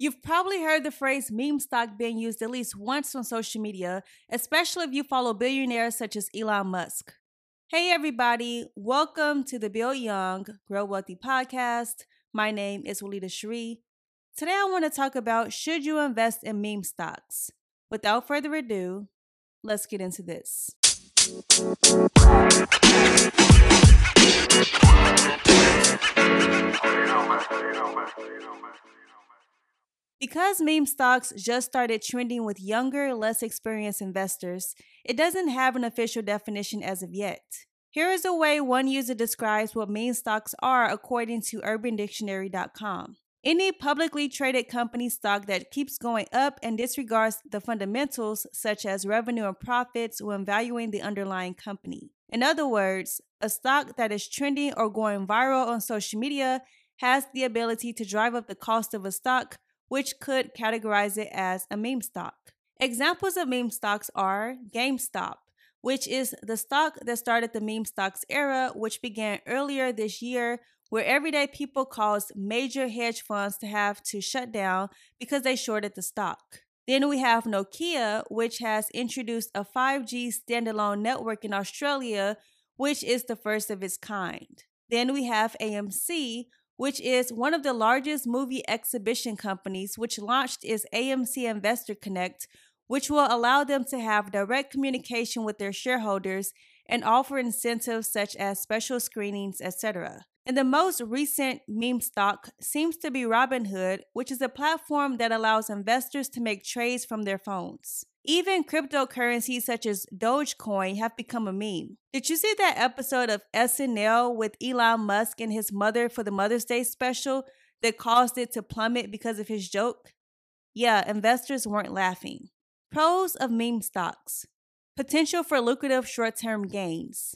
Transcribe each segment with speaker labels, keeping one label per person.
Speaker 1: You've probably heard the phrase meme stock being used at least once on social media, especially if you follow billionaires such as Elon Musk. Hey, everybody, welcome to the Bill Young, Grow Wealthy podcast. My name is Walida Cherie. Today, I want to talk about should you invest in meme stocks? Without further ado, let's get into this. Because meme stocks just started trending with younger, less experienced investors, it doesn't have an official definition as of yet. Here is a way one user describes what meme stocks are according to UrbanDictionary.com. Any publicly traded company stock that keeps going up and disregards the fundamentals, such as revenue and profits, when valuing the underlying company. In other words, a stock that is trending or going viral on social media has the ability to drive up the cost of a stock which could categorize it as a meme stock. Examples of meme stocks are GameStop, which is the stock that started the meme stocks era, which began earlier this year, where everyday people caused major hedge funds to have to shut down because they shorted the stock. Then we have Nokia, which has introduced a 5G standalone network in Australia, which is the first of its kind. Then we have AMC, which is one of the largest movie exhibition companies, which launched its AMC Investor Connect, which will allow them to have direct communication with their shareholders and offer incentives such as special screenings, etc. And the most recent meme stock seems to be Robinhood, which is a platform that allows investors to make trades from their phones. Even cryptocurrencies such as Dogecoin have become a meme. Did you see that episode of SNL with Elon Musk and his mother for the Mother's Day special that caused it to plummet because of his joke? Yeah, investors weren't laughing. Pros of meme stocks potential for lucrative short term gains.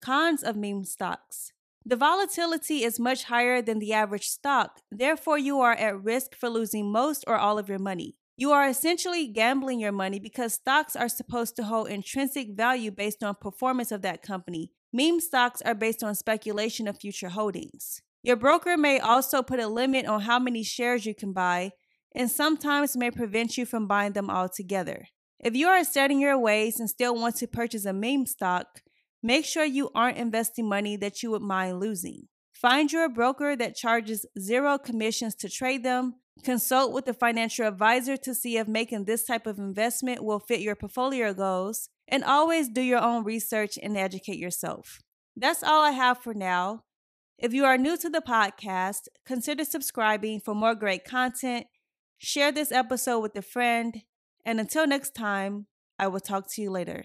Speaker 1: Cons of meme stocks. The volatility is much higher than the average stock, therefore, you are at risk for losing most or all of your money. You are essentially gambling your money because stocks are supposed to hold intrinsic value based on performance of that company. Meme stocks are based on speculation of future holdings. Your broker may also put a limit on how many shares you can buy and sometimes may prevent you from buying them altogether. If you are setting your ways and still want to purchase a meme stock, make sure you aren't investing money that you would mind losing. Find your broker that charges zero commissions to trade them Consult with a financial advisor to see if making this type of investment will fit your portfolio goals, and always do your own research and educate yourself. That's all I have for now. If you are new to the podcast, consider subscribing for more great content. Share this episode with a friend, and until next time, I will talk to you later.